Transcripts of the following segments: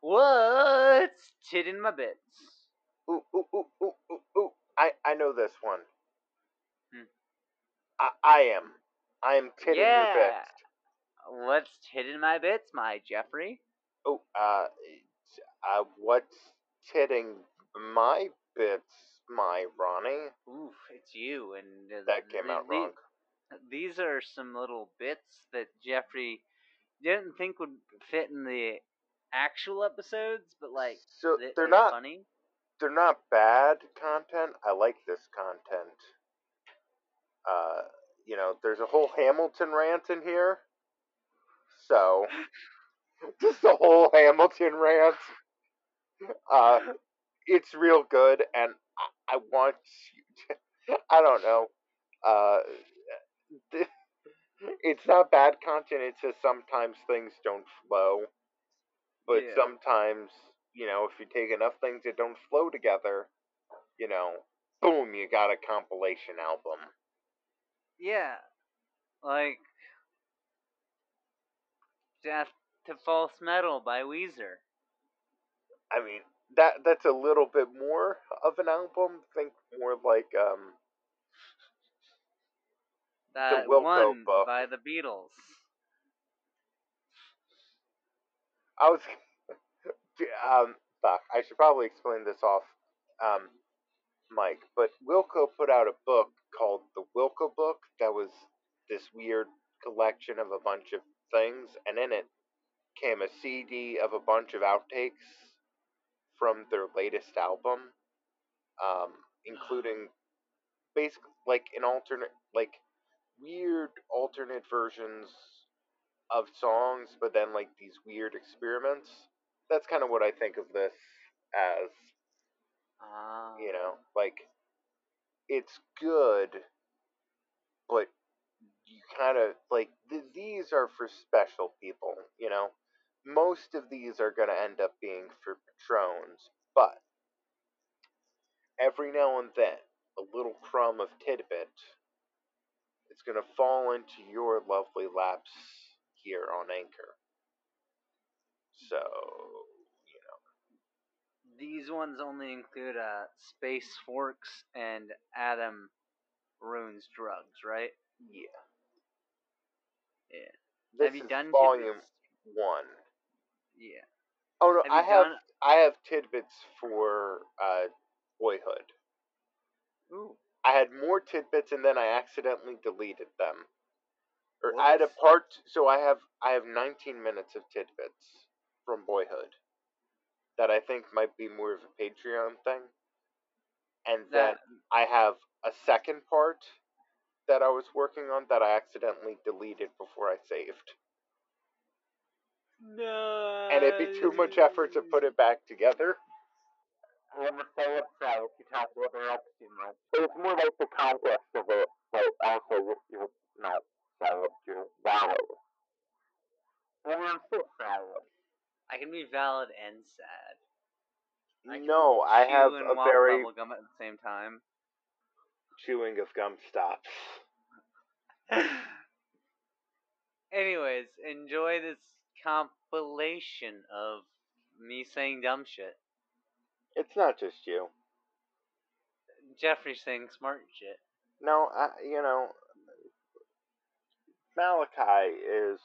What's tit in my bits? Ooh, ooh, ooh, ooh, ooh, ooh. I, I know this one. Hmm. I, I am. I am titting yeah. your bits. What's tit in my bits, my Jeffrey? Oh, uh, uh, what's titting my bits, my Ronnie? Oof, it's you. And uh, That came the- out wrong. These are some little bits that Jeffrey didn't think would fit in the actual episodes, but like So they- they're not funny. they're not bad content. I like this content. Uh, you know, there's a whole Hamilton rant in here. So, just the whole Hamilton rant. Uh, it's real good, and I, I want you to, I don't know. Uh, it's not bad content. It's just sometimes things don't flow. But Yeah. sometimes, you know, if you take enough things that don't flow together, you know, boom, you got a compilation album. Yeah, like Death to False Metal by Weezer. I mean, that that's a little bit more of an album. Think more like um That Wilco one book. by the Beatles. I was um fuck, I should probably explain this off um Mike, but Wilco put out a book called the Wilco book that was this weird collection of a bunch of things and in it came a CD of a bunch of outtakes from their latest album um including basically like an alternate like weird alternate versions of songs but then like these weird experiments that's kind of what i think of this as Ah. you know like it's good but you kind of like th- these are for special people you know most of these are going to end up being for patrons but every now and then a little crumb of tidbit It's going to fall into your lovely laps here on anchor so you know These ones only include uh, Space Forks and Adam ruins drugs, right? yeah Yeah. this Have you is done volume tidbits? one Yeah. Oh no, Have I have done- I have tidbits for uh, Boyhood. Ooh. I had more tidbits and then I accidentally deleted them. Or I had a part, so I have I have 19 minutes of tidbits from Boyhood that I think might be more of a Patreon thing. And then That I have a second part that I was working on that I accidentally deleted before I saved. no. And it'd be too much effort to put it back together. I'm gonna say it so if you talk about the else too much. It's more like the context of it, but also you, you're not valid, you're valid. And I'm so valid. I can be valid and sad. I can No, I chew have and a very gum at the same time. chewing of gum stops. Anyways, enjoy this compilation of me saying dumb shit. It's not just you. Jeffrey saying smart shit. No, I, you know, Malachi is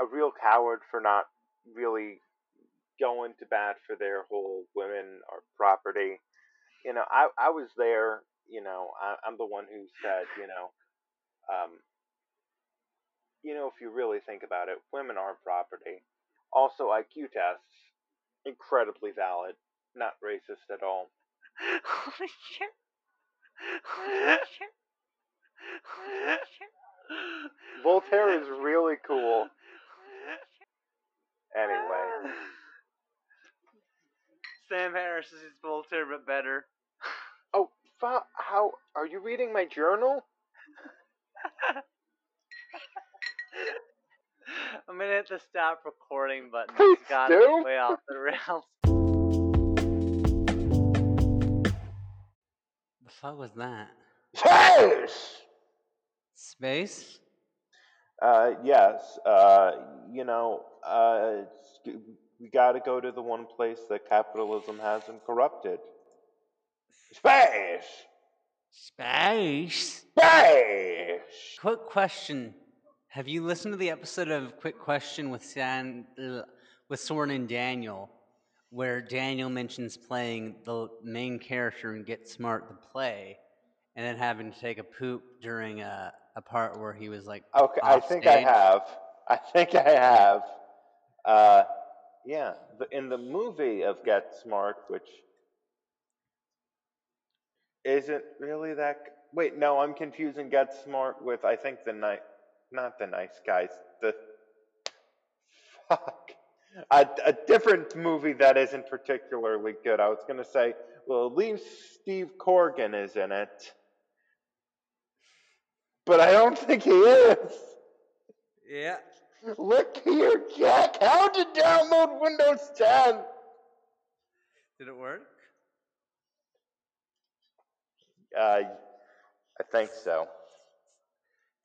a real coward for not really going to bat for their whole women or property. You know, I I was there. You know, I, I'm the one who said, you know, um, you know, if you really think about it, women are property. Also, IQ tests, incredibly valid, not racist at all. Holy shit. Holy shit. Holy shit. Voltaire is really cool. Anyway, Sam Harris is Voltaire, but better. oh, fa- how are you reading my journal? I'm gonna hit the stop recording button. Please It's got do. way off the rails. The fuck was that? Yes. Space? Uh, yes. Uh, you know, uh, we got to go to the one place that capitalism hasn't corrupted. Space! Space. Space! Quick question: Have you listened to the episode of Quick Question with San with Soren and Daniel, where Daniel mentions playing the main character in Get Smart the play, and then having to take a poop during a, a part where he was like, Okay, I think I have. I think I have. Uh, yeah, the, in the movie of Get Smart, which isn't really that. Wait, no, I'm confusing Get Smart with I think the night, not the nice guys, the fuck, a, a different movie that isn't particularly good. I was gonna say, well, at least Steve Corgan is in it, but I don't think he is. "Yeah." Look here, Jack. How to download Windows 10? Did it work? Uh, I think so.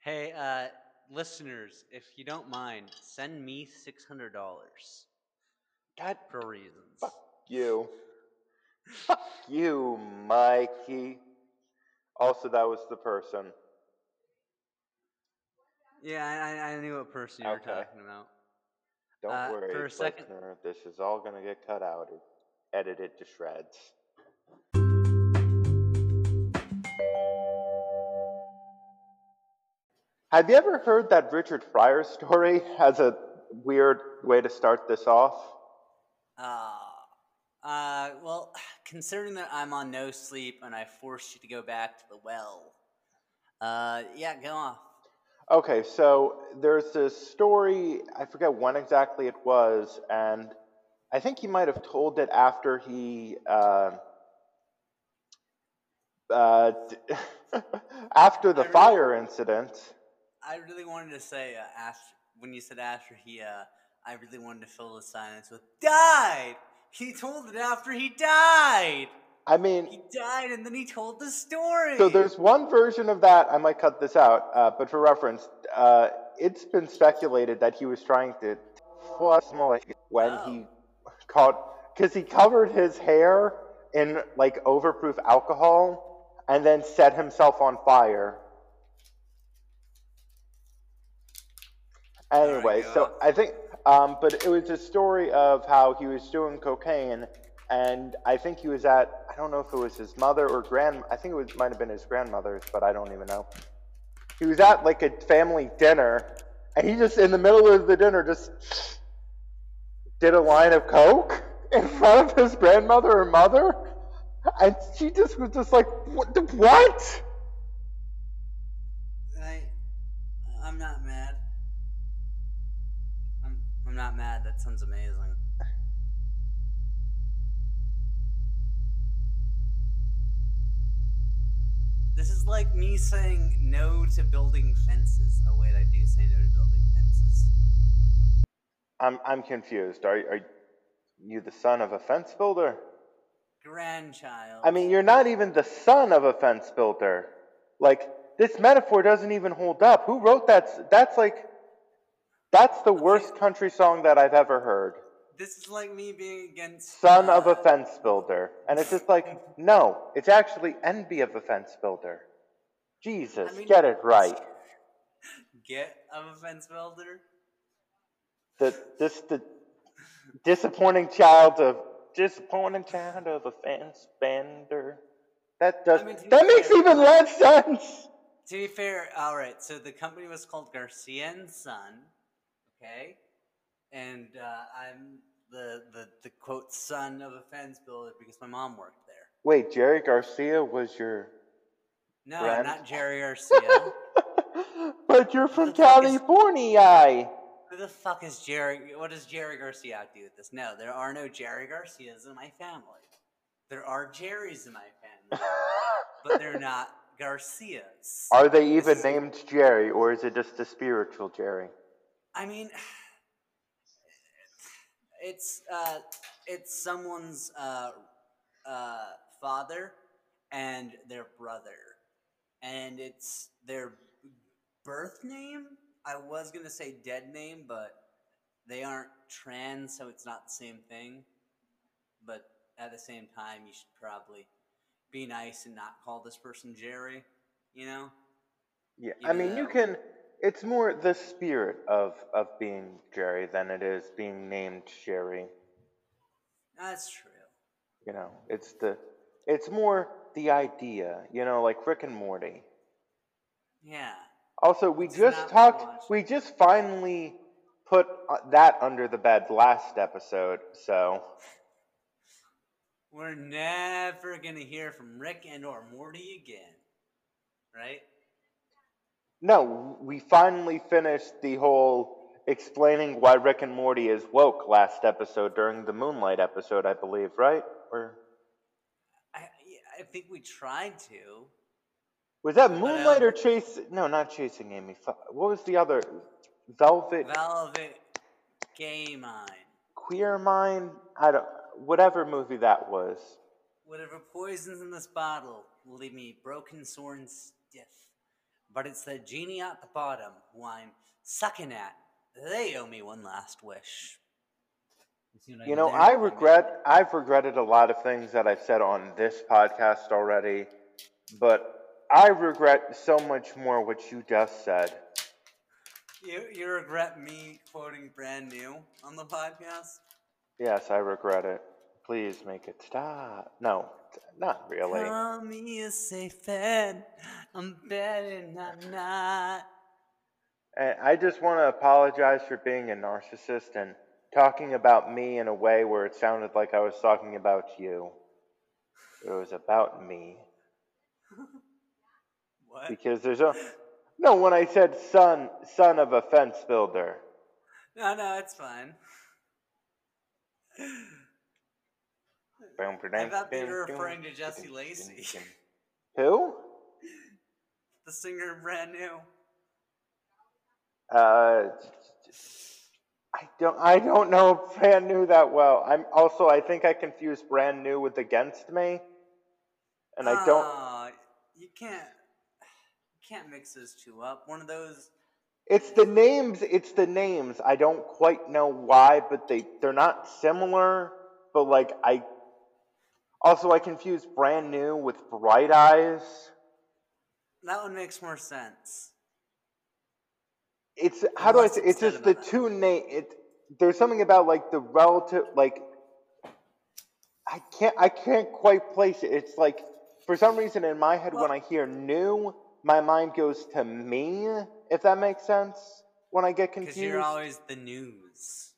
Hey, uh, listeners, if you don't mind, send me six hundred dollars God for reasons. fuck you. Fuck you, Mikey. Also, that was the person. Yeah, I, I- I knew what person you were talking about. Don't Uh, worry, for a second- listener. This is all gonna get cut out or edited to shreds. Have you ever heard that Richard Pryor story as a weird way to start this off? Uh, uh, well, considering that I'm on no sleep and I forced you to go back to the well, uh, yeah, go off. Okay, so there's this story, I forget when exactly it was, and I think he might have told it after he, uh, uh, after the really- fire incident. I really wanted to say uh, after when you said after he, uh, I really wanted to fill the silence with died. He told it after he died. I mean, He died, and then he told the story. so there's one version of that, I might cut this out, uh, but for reference, uh, it's been speculated that he was trying to when Oh. he caught, because he covered his hair in like overproof alcohol and then set himself on fire. Anyway, so. I think, um, but it was a story of how he was doing cocaine, and I think he was at, I don't know if it was his mother or grand, I think it was might have been his grandmother's, but I don't even know. He was at like a family dinner, and he just in the middle of the dinner just did a line of coke in front of his grandmother or mother, and she just was just like, what? What? I, I'm not mad. I'm, I'm not mad. That sounds amazing. This is like me saying no to building fences. Oh wait, I do say no to building fences. I'm I'm confused. Are are you the son of a fence builder? Grandchild. I mean, you're not even the son of a fence builder. Like this metaphor doesn't even hold up. Who wrote that? That's like that's the worst country song that I've ever heard. This is like me being against Son of a fence builder. And it's just like, no, it's actually envy of a fence builder. Jesus, I mean- get it right. Get of a fence builder. The this the disappointing child of disappointing child of a fence bender. That does I mean, that makes fair- even less sense. To be fair, all right. So the company was called Garcia and Son, okay, and uh, I'm the, the the quote son of a fence builder because my mom worked there. Wait, Jerry Garcia was your No, Grand- not Jerry Garcia. But you're from the fuck is- California. Who the fuck is Jerry? What does Jerry Garcia have to do with this? No, there are no Jerry Garcias in my family. There are Jerrys in my family, but they're not Garcias. Are they even named Jerry, or is it just a spiritual Jerry? I mean, it's uh, it's someone's uh, uh, father and their brother, and it's their birth name. I was gonna say dead name, but they aren't trans, so it's not the same thing. But at the same time, you should probably be nice and not call this person Jerry. You know? Yeah, I mean, you can. It's more the spirit of of being Jerry than it is being named Jerry. That's true. You know, it's the. It's more the idea. You know, like Rick and Morty. Yeah. Also, we It's just talked. We just finally put uh, that under the bed last episode. So We're never gonna hear from Rick and or Morty again. Right? No, we finally finished the whole explaining why Rick and Morty is woke last episode during the Moonlight episode, I believe, right? Or I I think we tried to. was that Moonlight um, or Chase? No, not Chasing Amy. What was the other? Velvet Velvet Gay Mind. Queer Mind? I don't. Whatever movie that was. Whatever poisons in this bottle will leave me broken, sore, and stiff. But it's the genie at the bottom who I'm sucking at. They owe me one last wish. see what You know. I regret. I've regretted a lot of things that I've said on this podcast already, but I regret so much more what you just said. You, you regret me quoting brand new on the podcast? Yes, I regret it. Please make it stop. No, not really. Call me a safe bet. I'm betting I'm not. And I just want to apologize for being a narcissist and talking about me in a way where it sounded like I was talking about you. It was about me. What? Because there's a. No, when I said son, son of a fence builder. No, no, it's fine. I thought that you were referring to Jesse Lacey. Who? The singer brand new. Uh, I don't. I don't know brand new that well. I'm also. I think I confused brand new with against me, and I don't. Aw, You can't. You can't mix those two up. One of those. It's the names. It's the names. I don't quite know why, but they they're not similar. But like I. Also, I confuse brand new with bright eyes. That one makes more sense. It's how do I say? It's just the two name. It there's something about like the relative like. I can't. I can't quite place it. It's like for some reason in my head when I hear new, my mind goes to me. If that makes sense. When I get confused. Because you're always the news.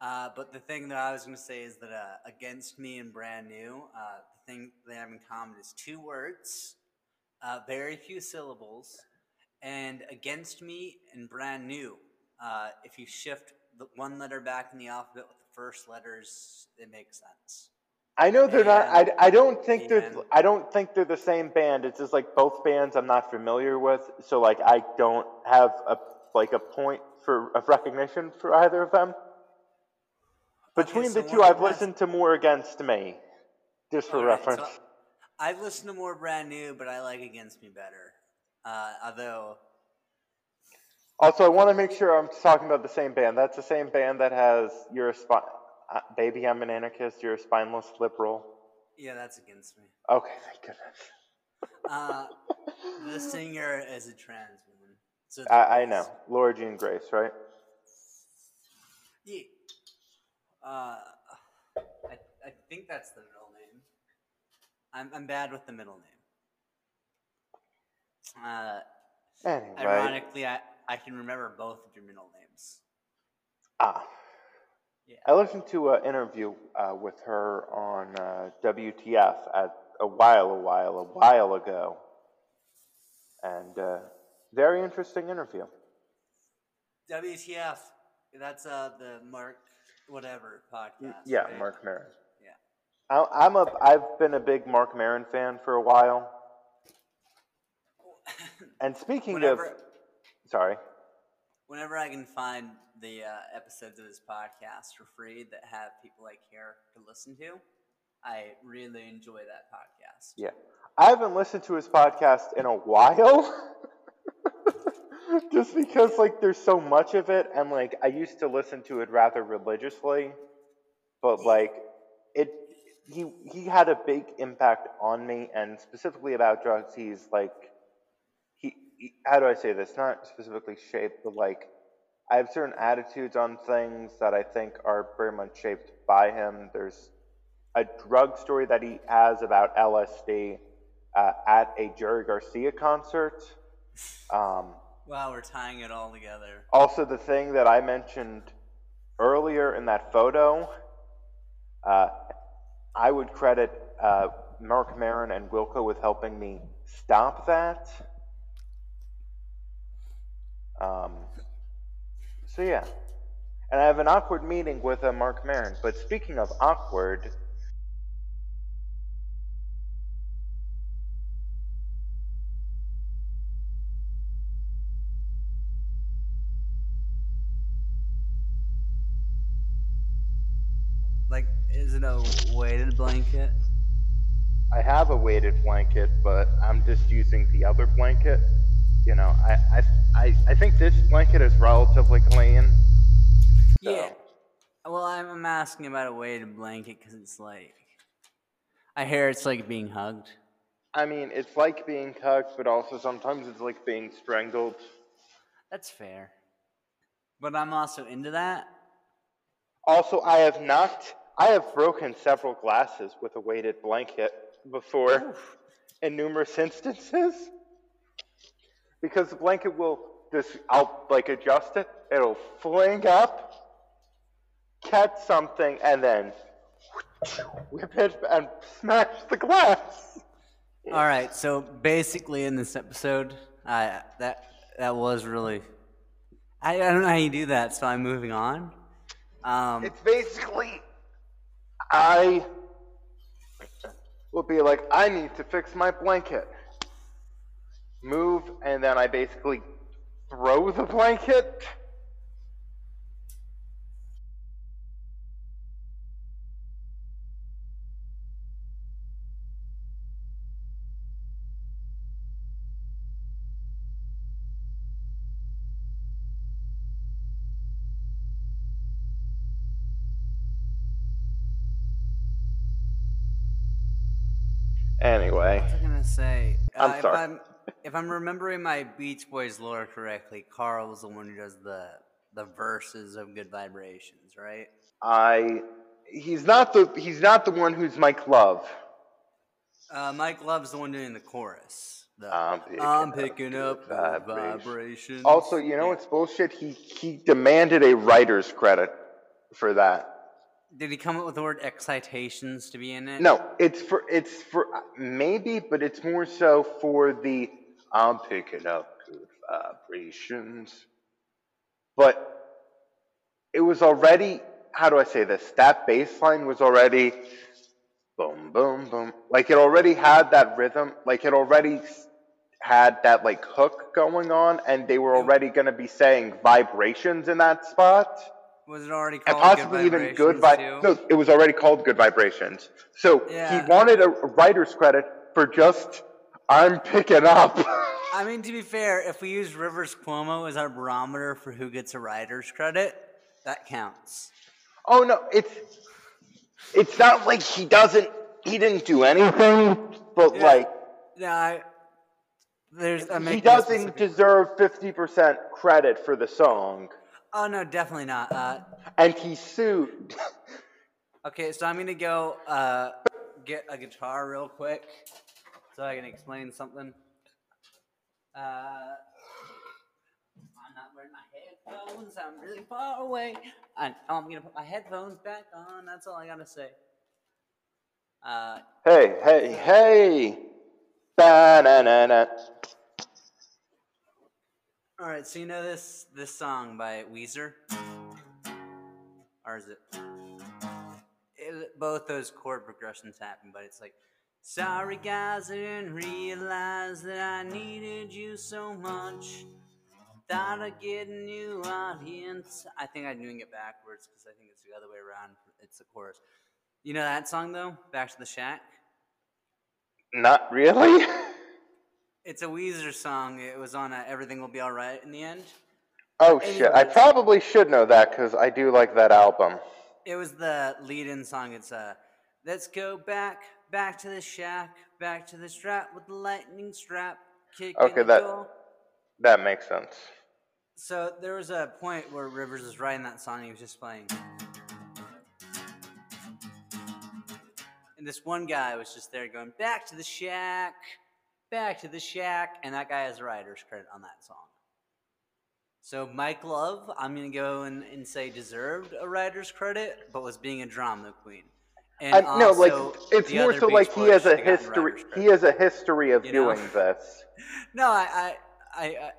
Uh, but the thing that I was going to say is that uh, against me and brand new, uh, the thing they have in common is two words, uh, very few syllables, and against me and brand new. Uh, if you shift the one letter back in the alphabet with the first letters, it makes sense. I know they're not. I, I don't think they're. I don't think they're the same band. It's just like both bands I'm not familiar with, so like I don't have a like a point for of recognition for either of them. Between the two, I've listened to more against me, just for Alright, so reference. I've listened to more brand new, but I like against me better. Uh, although Also, I want to make sure I'm talking about the same band. That's the same band that has "You're a Spine." Uh, Baby, I'm an anarchist. You're a spineless liberal. Yeah, that's against me. Okay, thank goodness. Uh, the singer is a trans woman. So I, I know, Laura Jean Grace, right? Yeah. Uh, I, I think that's the middle name. I'm, I'm bad with the middle name. Uh, Anyway, ironically, I, I can remember both of your middle names. ah, Yeah. I listened to an interview uh, with her on uh, WTF at a while, a while, a while ago, and uh, very interesting interview. WTF? That's uh the Marc whatever podcast. Yeah, right? Marc Maron. Yeah. I, I'm a. I've been a big Marc Maron fan for a while. And speaking whenever, of, sorry, whenever I can find the uh, episodes of his podcast for free that have people I care to listen to, I really enjoy that podcast. yeah, I haven't listened to his podcast in a while. Just because like there's so much of it, and like I used to listen to it rather religiously, but like it, he he had a big impact on me, and specifically about drugs. He's like, he, he how do I say this? Not specifically shaped, but like I have certain attitudes on things that I think are very much shaped by him. There's a drug story that he has about LSD uh, at a Jerry Garcia concert. Um, Wow, we're tying it all together. also, the thing that I mentioned earlier in that photo, uh, I would credit uh, Marc Maron and Wilco with helping me stop that. Um, so, yeah. And I have an awkward meeting with uh, Marc Maron. But speaking of awkward, blanket? I have a weighted blanket, but I'm just using the other blanket. You know, I, I, I, I think this blanket is relatively clean. So, Yeah. Well, I'm, I'm asking about a weighted blanket because it's like, I hear it's like being hugged. I mean, it's like being hugged, but also sometimes it's like being strangled. That's fair. But I'm also into that. Also, I have not, I have broken several glasses with a weighted blanket before in numerous instances. Because the blanket will just, I'll like adjust it, it'll fling up, catch something, and then whip it and smash the glass. All right, so basically in this episode, I that that was really. I, I don't know how you do that, so I'm moving on. Um, It's basically, I will be like, I need to fix my blanket. Move, and then I basically throw the blanket. I'm Uh, if sorry. I'm if I'm remembering my Beach Boys lore correctly, Carl was the one who does the the verses of Good Vibrations, right? I he's not the he's not the one who's Mike Love. Uh, Mike Love's the one doing the chorus. The, I'm picking I'm up picking up vibrations." vibrations. Also, you know Yeah. what's bullshit? He he demanded a writer's credit for that. Did he come up with the word excitations to be in it? No, it's for it's for uh, maybe, but it's more so for the I'm picking up good vibrations. But it was already how do I say this? That bass line was already boom boom boom. Like it already had that rhythm, like it already had that like hook going on and they were already going to be saying vibrations in that spot Was it already and called possibly good even good Vibrations, vi- No, it was already called Good Vibrations. So Yeah. he wanted a writer's credit for just I'm picking up. I mean, to be fair, if we use Rivers Cuomo as our barometer for who gets a writer's credit, that counts. oh no, it's it's not like he doesn't he didn't do anything, but Yeah. like Yeah, I, there's. I'm he doesn't deserve fifty percent credit for the song, Oh no, definitely not. Uh, and he sued. okay, so I'm gonna go uh, get a guitar real quick so I can explain something. Uh, I'm not wearing my headphones. I'm really far away. I, oh, I'm gonna put my headphones back on. That's all I gotta say. Uh, hey, hey, hey! Ba-na-na-na. All right, so you know this this song by Weezer, or is it? it both those chord progressions happen, but it's like, sorry guys, I didn't realize that I needed you so much. Thought I'd get a new audience. I think I'm doing it backwards because I think it's the other way around. It's the chorus. You know that song though? Back to the Shack. Not really. It's a Weezer song. It was on uh, Everything Will Be Alright in the end. Oh shit! I probably should know that because I do like that album. It was the lead-in song. It's uh, let's go back, back to the shack, back to the strap with the lightning strap. Kick Okay, that- door. That makes sense. So there was a point where Rivers was writing that song. He was just playing, and this one guy was just there going back to the shack, back to the shack, and that guy has a writer's credit on that song. So Mike Love, I'm gonna go and, and say deserved a writer's credit, but was being a drama queen. And I, no, like it's more so Beach like he has a history. He has a history of You know? doing this. No, I, I, I,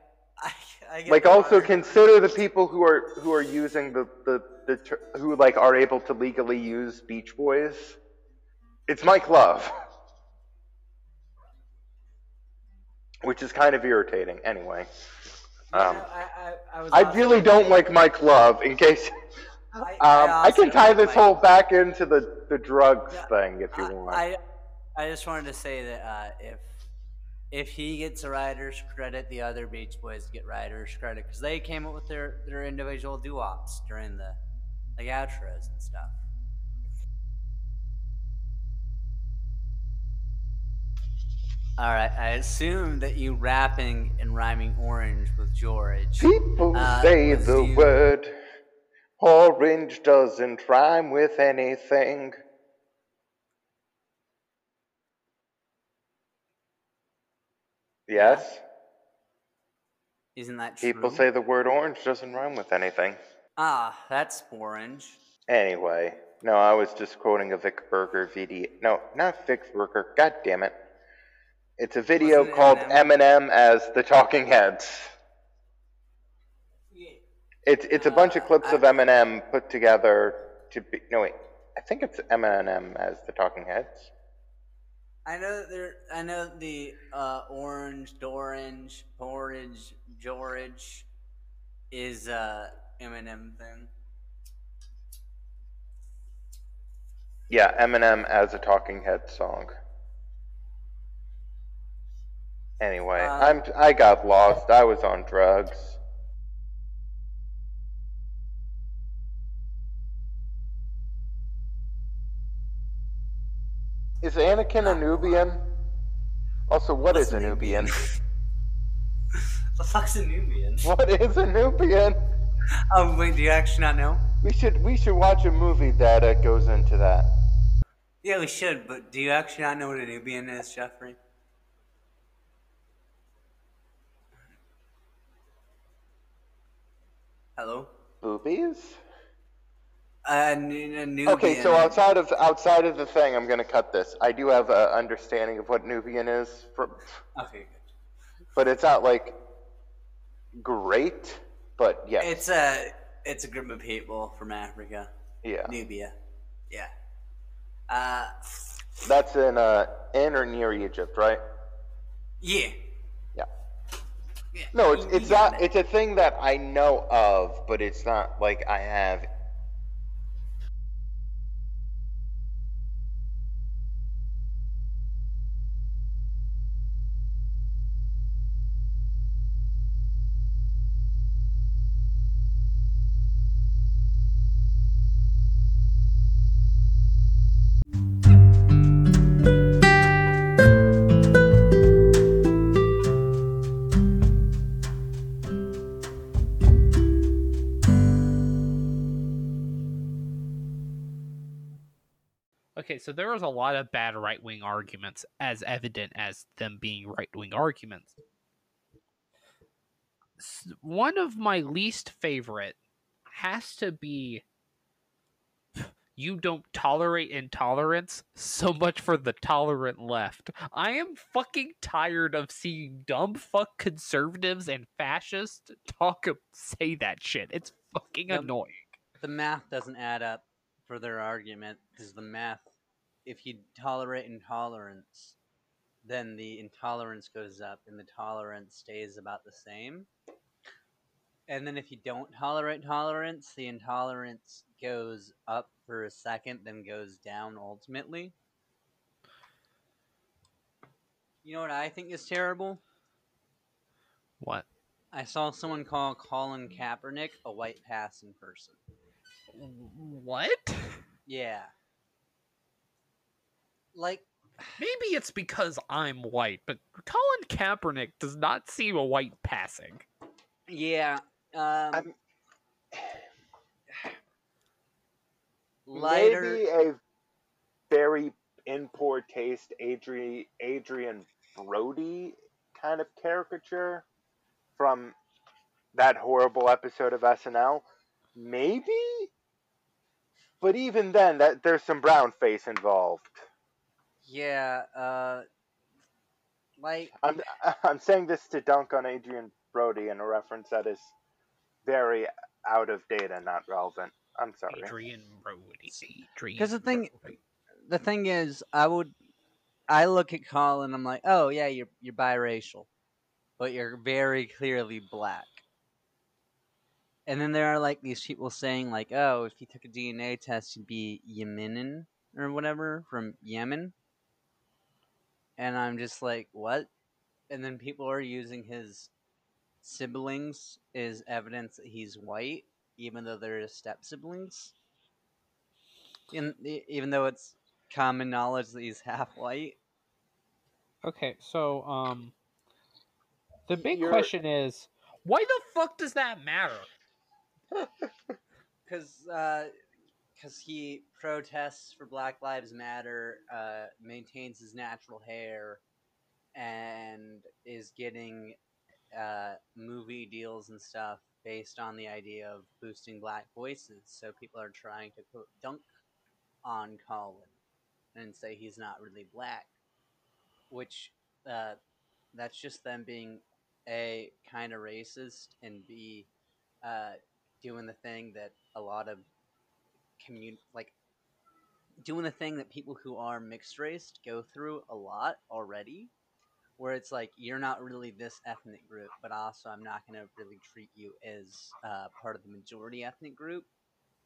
I, I, Like also writer's- consider the people who are who are using the the, the ter- who like are able to legally use Beach Boys. It's Mike Love. Which is kind of irritating anyway. Um, I, I, I, was I really don't like Mike Love. In case I, um, I can tie this like- whole back into the the drugs Yeah, thing if you want. I, I just wanted to say that uh, if if he gets a writer's credit, the other Beach Boys get writer's credit because they came up with their their individual doo-wops during the like outros and stuff. All right, I assume that you rapping and rhyming orange with George. People Uh, say the you- word orange doesn't rhyme with anything. Yes, Isn't that true? people say the word orange doesn't rhyme with anything. ah, that's orange. Anyway, no, I was just quoting a Vic Berger video. No, not Vic Berger. God damn it! It's a video Wasn't it called Eminem? Eminem as the Talking Heads. It's it's a bunch of clips of Eminem put together to be. No wait, I think it's Eminem as the Talking Heads. I know there. I know the uh, orange, orange, porridge, George is uh, Eminem thing. Yeah, Eminem as a Talking Head song. Anyway, Uh, I'm I got lost. I was on drugs. Is Anakin a Nubian? Also, what is What's a a Nubian? the fuck's a Nubian? what is a Nubian? Oh wait, do you actually not know? We should we should watch a movie that uh, goes into that. Yeah, we should. But do you actually not know what a Nubian is, Jeffrey? Hello. Boobies? Uh, n- a Nubian. Okay, so outside of outside of the thing, I'm gonna cut this. I do have an understanding of what Nubian is, for, Okay, good. but it's not like great. But yeah, It's a it's a group of people from Africa, yeah, Nubia. Yeah. Uh, that's in uh in or near Egypt, right? Yeah. Yeah. No, it's it's not. It's a thing that I know of, but it's not like I have. So there was a lot of bad right wing arguments, as evident as them being right wing arguments. One of my least favorite has to be you don't tolerate intolerance so much for the tolerant left. I am fucking tired of seeing dumb fuck conservatives and fascists talk say that shit. It's fucking Yep. annoying. the math doesn't add up for their argument because the math, if you tolerate intolerance, then the intolerance goes up and the tolerance stays about the same. And then if you don't tolerate tolerance, the intolerance goes up for a second, then goes down ultimately. You know what I think is terrible? What? I saw someone call Colin Kaepernick a white passing person. What? Yeah. Like, Maybe it's because I'm white, but Colin Kaepernick does not seem a white passing. yeah. Um, I'm- lighter. Maybe a very in poor taste Adri- Adrien Brody kind of caricature from that horrible episode of SNL. Maybe? But even then, that there's some brown face involved. Yeah. Uh, like, I'm I'm saying this to dunk on Adrien Brody in a reference that is very out of date and not relevant. I'm sorry. Adrien Brody. Adrien. 'Cause the thing- Brody. the thing is, I would, I look at Colin, I'm like, oh yeah, you're you're biracial, but you're very clearly black. And then there are like these people saying like, oh, if you took a DNA test, you'd be Yemenian or whatever from Yemen. And I'm just like, what? And then people are using his siblings as evidence that he's white, even though they're his step siblings. In, even though it's common knowledge that he's half white. Okay, so um, the big You're- question is, why the fuck does that matter? because because he protests for Black Lives Matter, uh, maintains his natural hair, and is getting uh, movie deals and stuff based on the idea of boosting black voices. So people are trying to quote dunk on Colin and say he's not really black, which uh, that's just them being a kind of racist and b uh, doing the thing that a lot of commun like doing the thing that people who are mixed race go through a lot already where it's like you're not really this ethnic group but also i'm not going to really treat you as uh, part of the majority ethnic group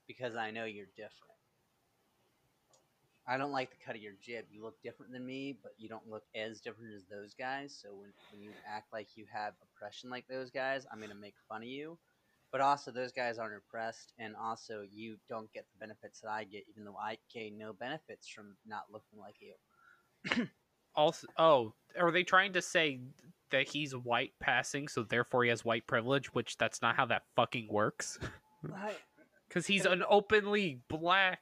because i know you're different. I don't like the cut of your jib. You look different than me but you don't look as different as those guys. So when, when you act like you have oppression like those guys i'm going to make fun of you but also those guys aren't oppressed and also you don't get the benefits that i get even though i gain no benefits from not looking like you Also, oh, are they trying to say that he's white passing, so therefore he has white privilege? Which that's not how that fucking works. Because he's an openly black,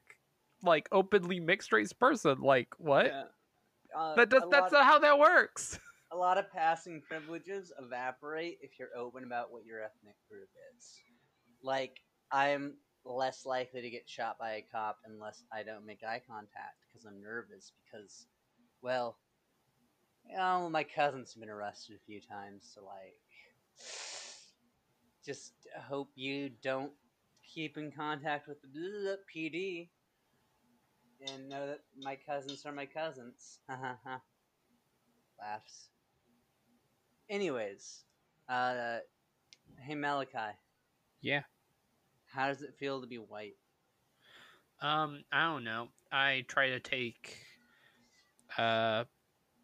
like openly mixed race person. Like what? yeah. Uh, That does, that's not how that works. a lot of passing privileges evaporate if you're open about what your ethnic group is. Like, I'm less likely to get shot by a cop unless I don't make eye contact because I'm nervous because, well, you know, my cousin's been arrested a few times, so like, just hope you don't keep in contact with the PD and know that my cousins are my cousins. Laughs. Anyways, uh, hey Malachi, Yeah. how does it feel to be white? Um, I don't know. I try to take, uh,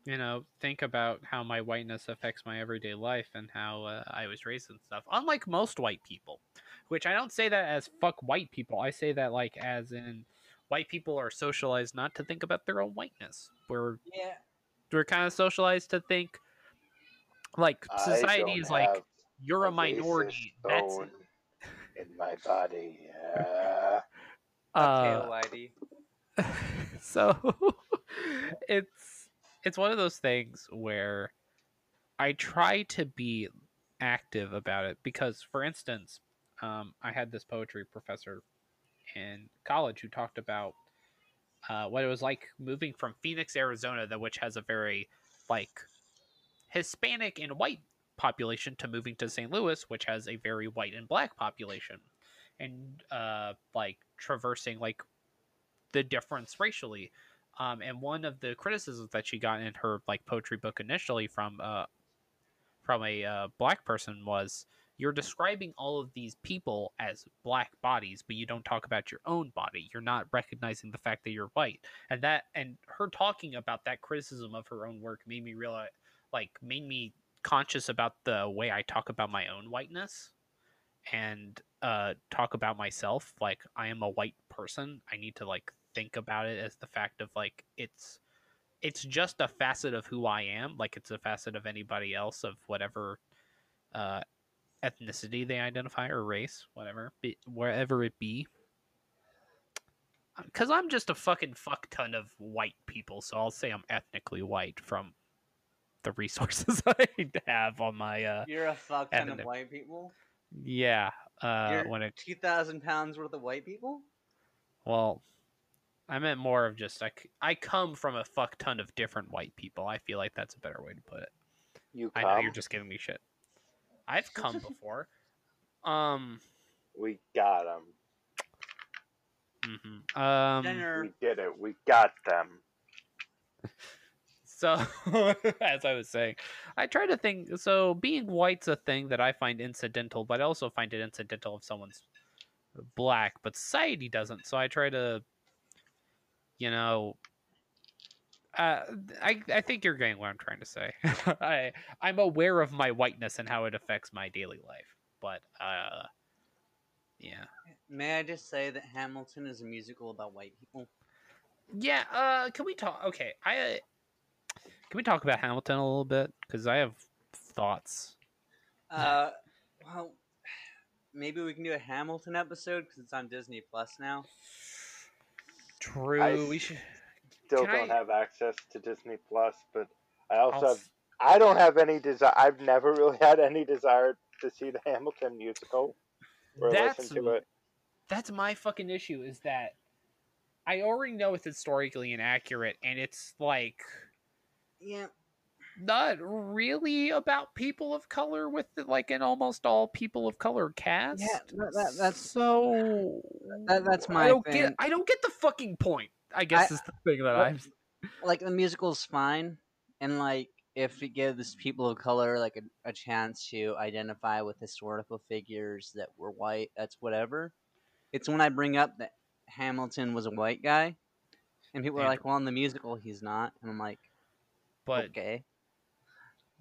you know, think about how my whiteness affects my everyday life and how uh, I was raised and stuff. Unlike most white people, which I don't say that as fuck white people. I say that like as in white people are socialized not to think about their own whiteness. We're Yeah, we're kind of socialized to think like society is like you're a racist minority. That's bone in my body. Yeah. uh, so it's it's one of those things where I try to be active about it because, for instance, um, I had this poetry professor in college who talked about uh, what it was like moving from Phoenix, Arizona, that which has a very like Hispanic and white population, to moving to St. Louis, which has a very white and black population, and uh, like traversing like the difference racially. Um, and one of the criticisms that she got in her like poetry book initially from uh, from a uh, black person was you're describing all of these people as black bodies, but you don't talk about your own body. You're not recognizing the fact that you're white, and that and her talking about that criticism of her own work made me realize, like, made me conscious about the way I talk about my own whiteness and uh talk about myself like I am a white person. I need to like think about it as the fact of like it's it's just a facet of who I am, like it's a facet of anybody else of whatever uh ethnicity they identify or race, whatever, be, wherever it be. Because I'm just a fucking fuck ton of white people, so I'll say I'm ethnically white from the resources I have on my uh You're a fuck ton of white people. yeah uh You're when it two thousand pounds worth of white people. well I meant more of just I, c- I come from a fuck ton of different white people. I feel like that's a better way to put it. You I know you're just giving me shit. I've come before. Um We got them. Mm-hmm. um Dinner. We did it. We got them. So, as I was saying, I try to think. So, being white's a thing that I find incidental, but I also find it incidental if someone's black, but society doesn't. So, I try to, you know, uh, I I think you're getting what I'm trying to say. I I'm aware of my whiteness and how it affects my daily life, but uh, yeah, May I just say that Hamilton is a musical about white people? yeah. Uh, can we talk? Okay, I can we talk about Hamilton a little bit because I have thoughts. Uh, well, maybe we can do a Hamilton episode because it's on Disney Plus now. True. I we should. Still Can don't I- have access to Disney Plus, but I also I'll have. I don't have any desire. I've never really had any desire to see the Hamilton musical or That's listen to it. that's my fucking issue is that I already know it's historically inaccurate, and it's like Yeah, not really about people of color with like an almost all people of color cast. that- that- that's- so. that- that's I my don't thing. get. I don't get the fucking point. I guess I- is the thing that I'm. like the musical's fine, and like if it gives people of color like a, a chance to identify with historical figures that were white, that's whatever. It's when I bring up that Hamilton was a white guy, and people are like, "Well, in the musical, he's not," and I'm like, But "Okay."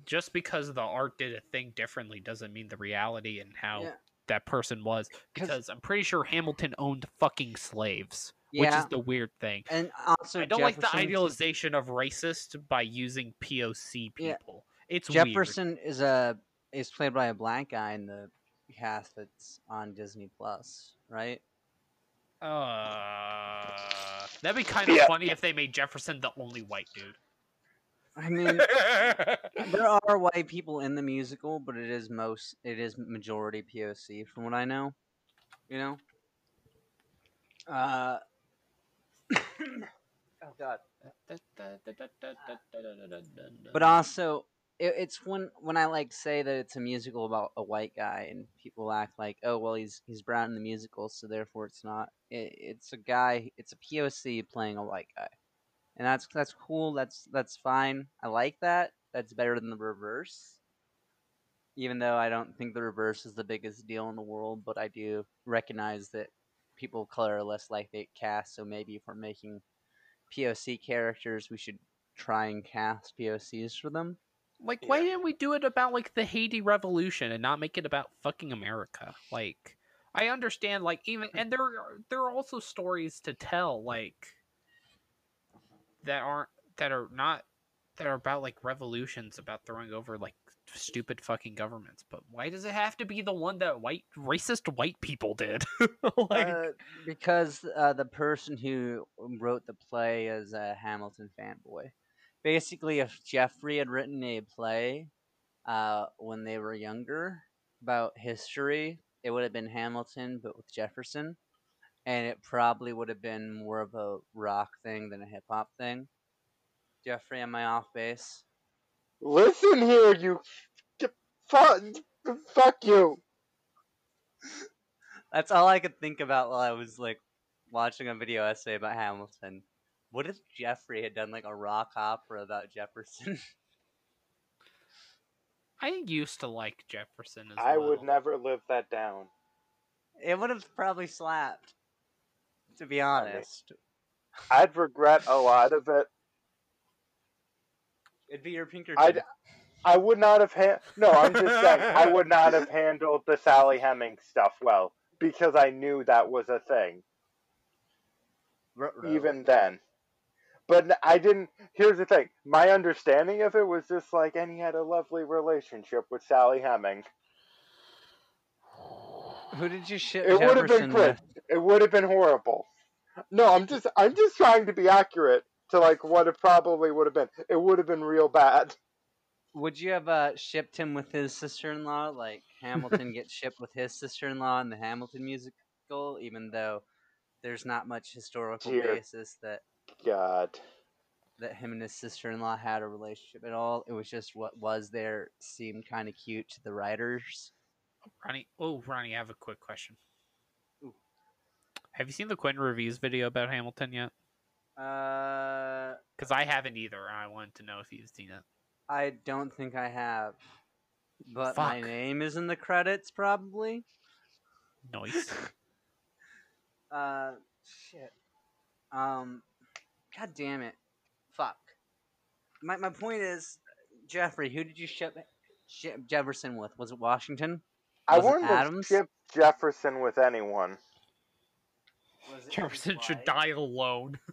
just because the art did a thing differently doesn't mean the reality and how Yeah. that person was. Because I'm pretty sure Hamilton owned fucking slaves, which is the weird thing. and also I don't like the idealization of racist by using POC Yeah. people. It's weird. Jefferson is a is played by a black guy in the cast that's on Disney Plus, right? Uh, that'd be kind of Yeah. funny if they made Jefferson the only white dude. I mean, there are white people in the musical, but it is most it is majority POC from what I know. You know. Uh. oh God. But also, it, it's when when I like say that it's a musical about a white guy, and people act like, oh well, he's he's brown in the musical, so therefore it's not. It, it's a guy. It's a POC playing a white guy, and that's that's cool. That's that's fine. I like that. That's better than the reverse. Even though I don't think the reverse is the biggest deal in the world, but I do recognize that people of color are less likely to cast. So maybe if we're making POC characters, we should try and cast POCs for them. like, why didn't we do it about like the Haiti Revolution and not make it about fucking America? Like, I understand, like even and there are there are also stories to tell, like that aren't that are not that are about like revolutions about throwing over like stupid fucking governments. But why does it have to be the one that white racist white people did? like, Uh, because uh, the person who wrote the play is a Hamilton fanboy. Basically, if Jeffrey had written a play uh, when they were younger about history, it would have been Hamilton, but with Jefferson. And it probably would have been more of a rock thing than a hip hop thing. Jeffrey, am I off base? Listen here, you. Fuck, fuck you. That's all I could think about while I was like watching a video essay about Hamilton. What if Jeffrey had done like a rock opera about Jefferson? I used to like Jefferson as well. I well. would never live that down. it would have probably slapped. To be honest, I'd regret a lot of it. it'd be your Pinkerton. I'd I would not have ha- no. I'm just saying I would not have handled the Sally Hemings stuff well because I knew that was a thing Ruh-roh. even then. But I didn't. Here's the thing: my understanding of it was just like, and he had a lovely relationship with Sally Heming. Who did you ship It would have been with? It would have been horrible. No, I'm just, I'm just trying to be accurate to like what it probably would have been. It would have been real bad. Would you have uh, shipped him with his sister-in-law, like Hamilton gets shipped with his sister-in-law in the Hamilton musical, even though there's not much historical Dear. basis that God. that him and his sister-in-law had a relationship at all. It was just what was there seemed kind of cute to the writers. Ronnie, oh Ronnie, I have a quick question. Ooh. Have you seen the Quinton reviews video about Hamilton yet? Uh, Because I haven't either. and I wanted to know if you've seen it. I don't think I have, but my name is in the credits probably. Nice. Uh, shit. Um, god damn it. Fuck. My my point is, Jeffrey, who did you ship, ship Jefferson with? Was it Washington? I wouldn't have Adams? shipped Jefferson with anyone. Was it Jefferson should Dwight? die alone.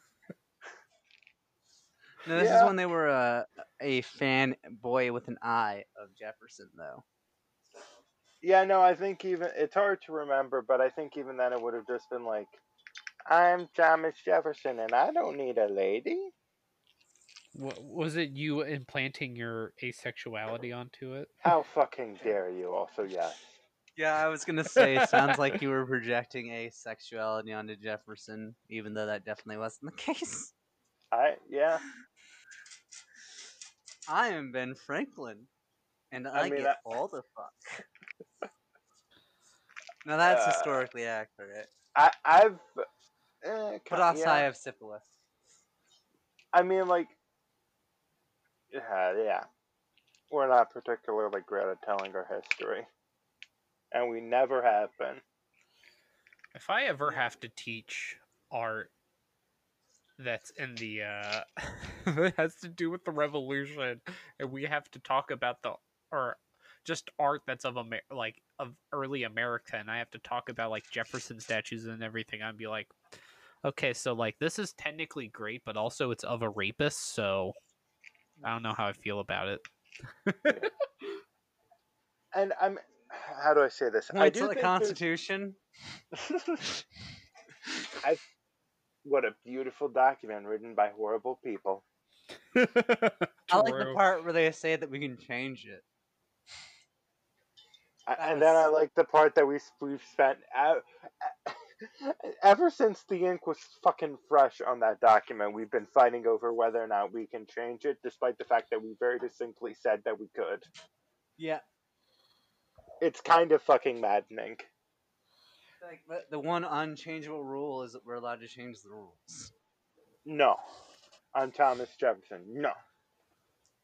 No, this Yeah. is when they were a a fan boy with an eye of Jefferson, though. Yeah, no, I think even it's hard to remember, but I think even then it would have just been like, I'm Thomas Jefferson and I don't need a lady. Wa- Was it you implanting your asexuality onto it? How fucking dare you? Also, yes. Yeah, I was gonna say, it sounds like you were projecting asexuality onto Jefferson, even though that definitely wasn't the case. I yeah. I am Ben Franklin, and I, I mean, get I- all the fuck. now that's Uh, historically accurate, I I've. Eh, but also yeah. I have syphilis. I mean, like, yeah, yeah. We're not particularly great at telling our history, and we never have been. If I ever have to teach art that's in the uh that has to do with the revolution and we have to talk about the or just art that's of Amer- like of early America and I have to talk about like Jefferson statues and everything I'd be like okay so like this is technically great but also it's of a rapist so I don't know how I feel about it And I'm. How do I say this? I do the Constitution. I, what a beautiful document written by horrible people. I like the part where they say that we can change it. A- That and then I like the part that we we've spent uh, ever since the ink was fucking fresh on that document. We've been fighting over whether or not we can change it, despite the fact that we very distinctly said that we could. Yeah, It's kind of fucking maddening. like the, the one unchangeable rule is that we're allowed to change the rules. No, I'm Thomas Jefferson. No,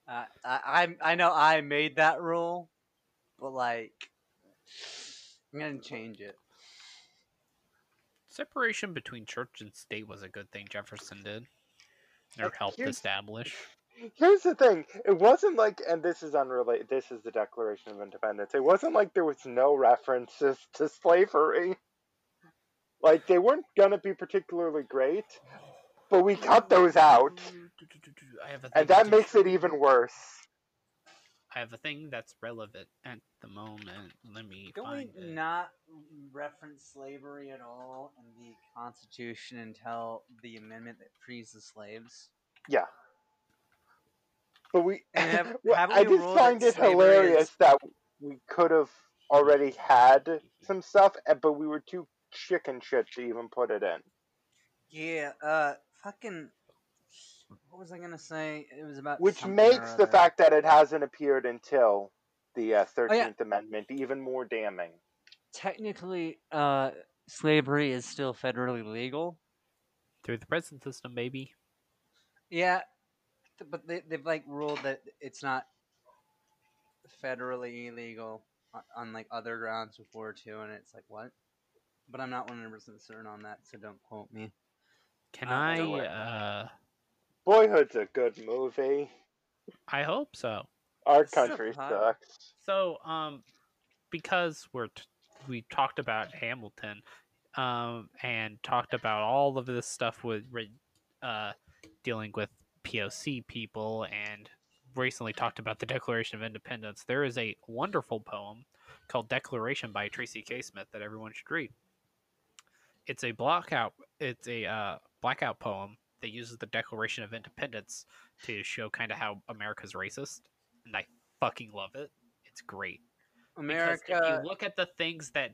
Uh, I I I know I made that rule, but like I'm gonna change it. separation between church and state was a good thing Jefferson did or helped here's- establish here's the thing. It wasn't like, and this is unrelated. This is the Declaration of Independence. It wasn't like there was no references to slavery. Like they weren't gonna be particularly great, but we cut those out, I have a and that makes it even worse. I have a thing that's relevant at the moment. Let me Don't find we it. not reference slavery at all in the Constitution until the amendment that frees the slaves? Yeah. But we, have- haven't I we just find it hilarious is- that we could have already had some stuff, but we were too chicken shit to even put it in. Yeah, uh, fucking. What was I gonna say? It was about Which makes the fact that it hasn't appeared until the uh, Oh, yeah. 13th Amendment even more damning. technically, uh, slavery is still federally legal. through the prison system, baby. Yeah, th- but they, they've like ruled that it's not federally illegal on, on like other grounds before too, and it's like what? But I'm not 100 percent certain on that, so don't quote me. Can Uh, I? Uh, Boyhood's a good movie. I hope so. Our This country pod- sucks. So, um, because we're t- we talked about Hamilton, um, and talked about all of this stuff with uh, dealing with POC people, and recently talked about the Declaration of Independence. There is a wonderful poem called "Declaration" by Tracy K. Smith that everyone should read. It's a blackout. It's a uh, blackout poem that uses the Declaration of Independence to show kind of how America's racist, and I fucking love it. It's great. Because America. if you look at the things that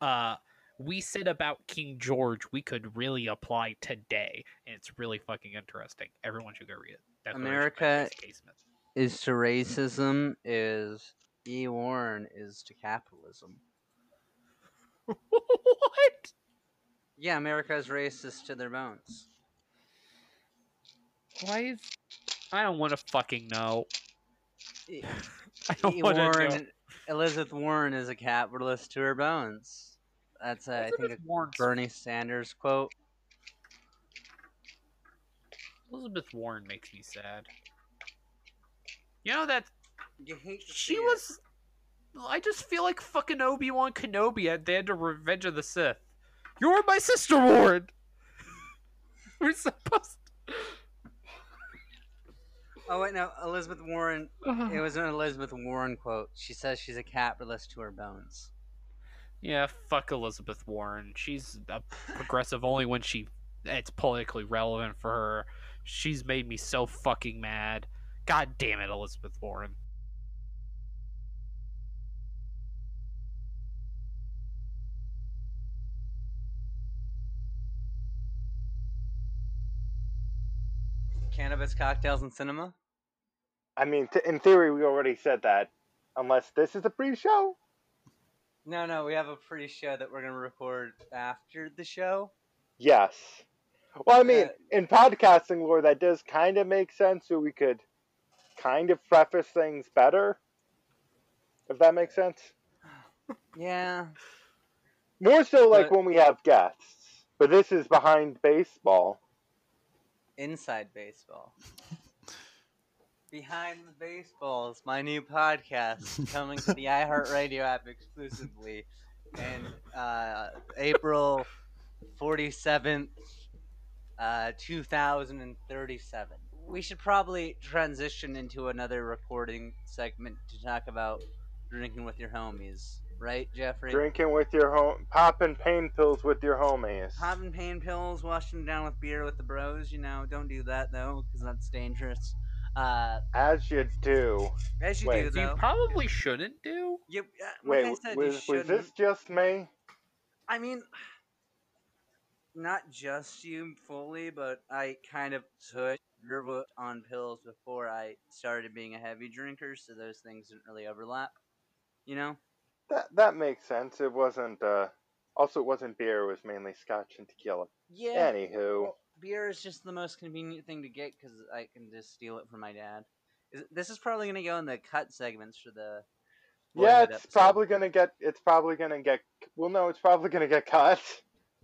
uh, we said about King George, we could really apply today, and it's really fucking interesting. Everyone should go read it. Declaration America- Tracy K. Smith. is to racism is E. Warren is to capitalism. what? Yeah, America is racist to their bones. Why is? I don't want to fucking know. E. I don't E. want to know. Warren, Elizabeth Warren is a capitalist to her bones. That's uh, I think Elizabeth a Warren's- Bernie Sanders quote. Elizabeth Warren makes me sad. You know that You hate she see it. was. I just feel like fucking Obi Wan Kenobi at the end of Revenge of the Sith. You're my sister, Warren. We're supposed. Oh wait, no, Elizabeth Warren. To... It was an Elizabeth Warren quote. She says she's a capitalist to her bones. Yeah, fuck Elizabeth Warren. She's a progressive only when she it's politically relevant for her. She's made me so fucking mad. God damn it, Elizabeth Warren. Cannabis cocktails and cinema. I mean, t- in theory, we already said that. Unless this is a pre-show. No, no, we have a pre-show that we're gonna record after the show. Yes. Well, I mean, Uh, in podcasting lore, that does kind of make sense. So we could kind of preface things better. If that makes sense. Yeah, More so like But- when we have guests. But this is behind baseball. Inside Baseball. Behind the Baseballs, my new podcast coming to the iHeartRadio app exclusively in uh, April 47th, uh, 2037. We should probably transition into another recording segment to talk about drinking with your homies, right, Jeffrey? Drinking with your home, popping pain pills with your homies. Popping pain pills, washing them down with beer with the bros. You know, don't do that though, because that's dangerous. Uh, As you do. as you Wait, do do You probably shouldn't do. You, uh, like Wait, I said, was, was shouldn't. this just me? I mean, not just you fully, but I kind of took Gerber on pills before I started being a heavy drinker, so those things didn't really overlap. You know? That that makes sense. It wasn't. uh Also, it wasn't beer. It was mainly scotch and tequila. Yeah. Anywho, well, beer is just the most convenient thing to get because I can just steal it from my dad. Is, this is probably going to go in the cut segments for the. yeah, it's episode. probably gonna get. It's probably gonna get. Well, no, it's probably gonna get cut.